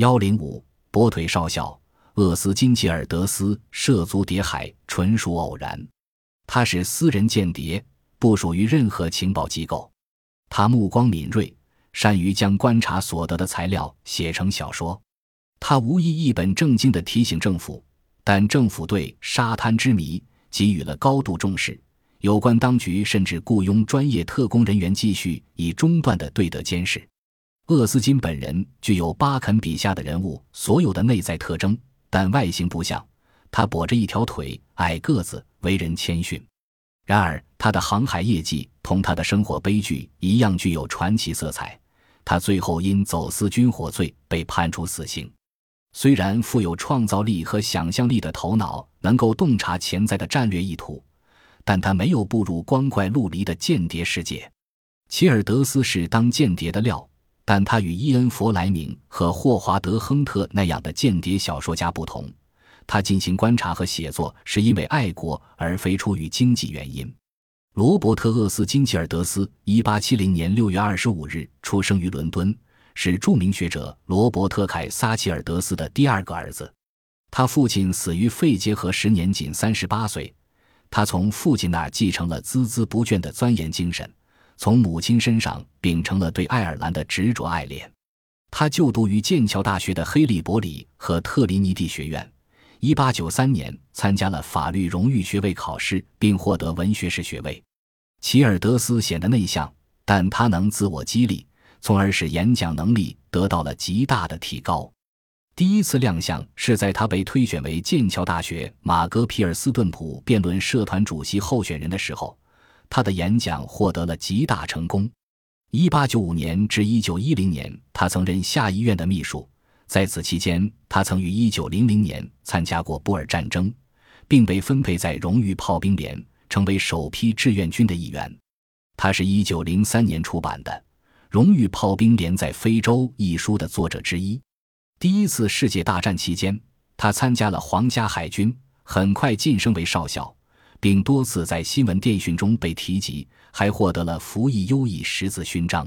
幺零五跛腿少校厄斯金吉尔德斯涉足谍海，纯属偶然。他是私人间谍，不属于任何情报机构。他目光敏锐，善于将观察所得的材料写成小说。他无意一本正经地提醒政府，但政府对沙滩之谜给予了高度重视。有关当局甚至雇佣专业特工人员继续以中断的对德监视。厄斯金本人具有巴肯笔下的人物所有的内在特征，但外形不像。他跛着一条腿，矮个子，为人谦逊。然而，他的航海业绩同他的生活悲剧一样具有传奇色彩。他最后因走私军火罪被判处死刑。虽然富有创造力和想象力的头脑能够洞察潜在的战略意图。但他没有步入光怪陆离的间谍世界。齐尔德斯是当间谍的料，但他与伊恩·弗莱明和霍华德·亨特那样的间谍小说家不同。他进行观察和写作是因为爱国，而非出于经济原因。罗伯特·厄斯金吉尔德斯，1870年6月25日出生于伦敦，是著名学者罗伯特·凯撒吉尔德斯的第二个儿子。他父亲死于肺结核时年仅38岁。他从父亲那继承了孜孜不倦的钻研精神，从母亲身上秉承了对爱尔兰的执着爱恋。他就读于剑桥大学的黑利伯里和特林尼蒂学院。1893年参加了法律荣誉学位考试，并获得文学士学位。齐尔德斯显得内向，但他能自我激励，从而使演讲能力得到了极大的提高。第一次亮相是在他被推选为剑桥大学马格皮尔斯顿普辩论社团主席候选人的时候，他的演讲获得了极大成功。1895年至1910年，他曾任下议院的秘书，在此期间，他曾于1900年参加过布尔战争，并被分配在荣誉炮兵连，成为首批志愿军的一员。他是一九零三年出版的《荣誉炮兵连在非洲》一书的作者之一。第一次世界大战期间，他参加了皇家海军，很快晋升为少校，并多次在新闻电讯中被提及，还获得了服役优异十字勋章。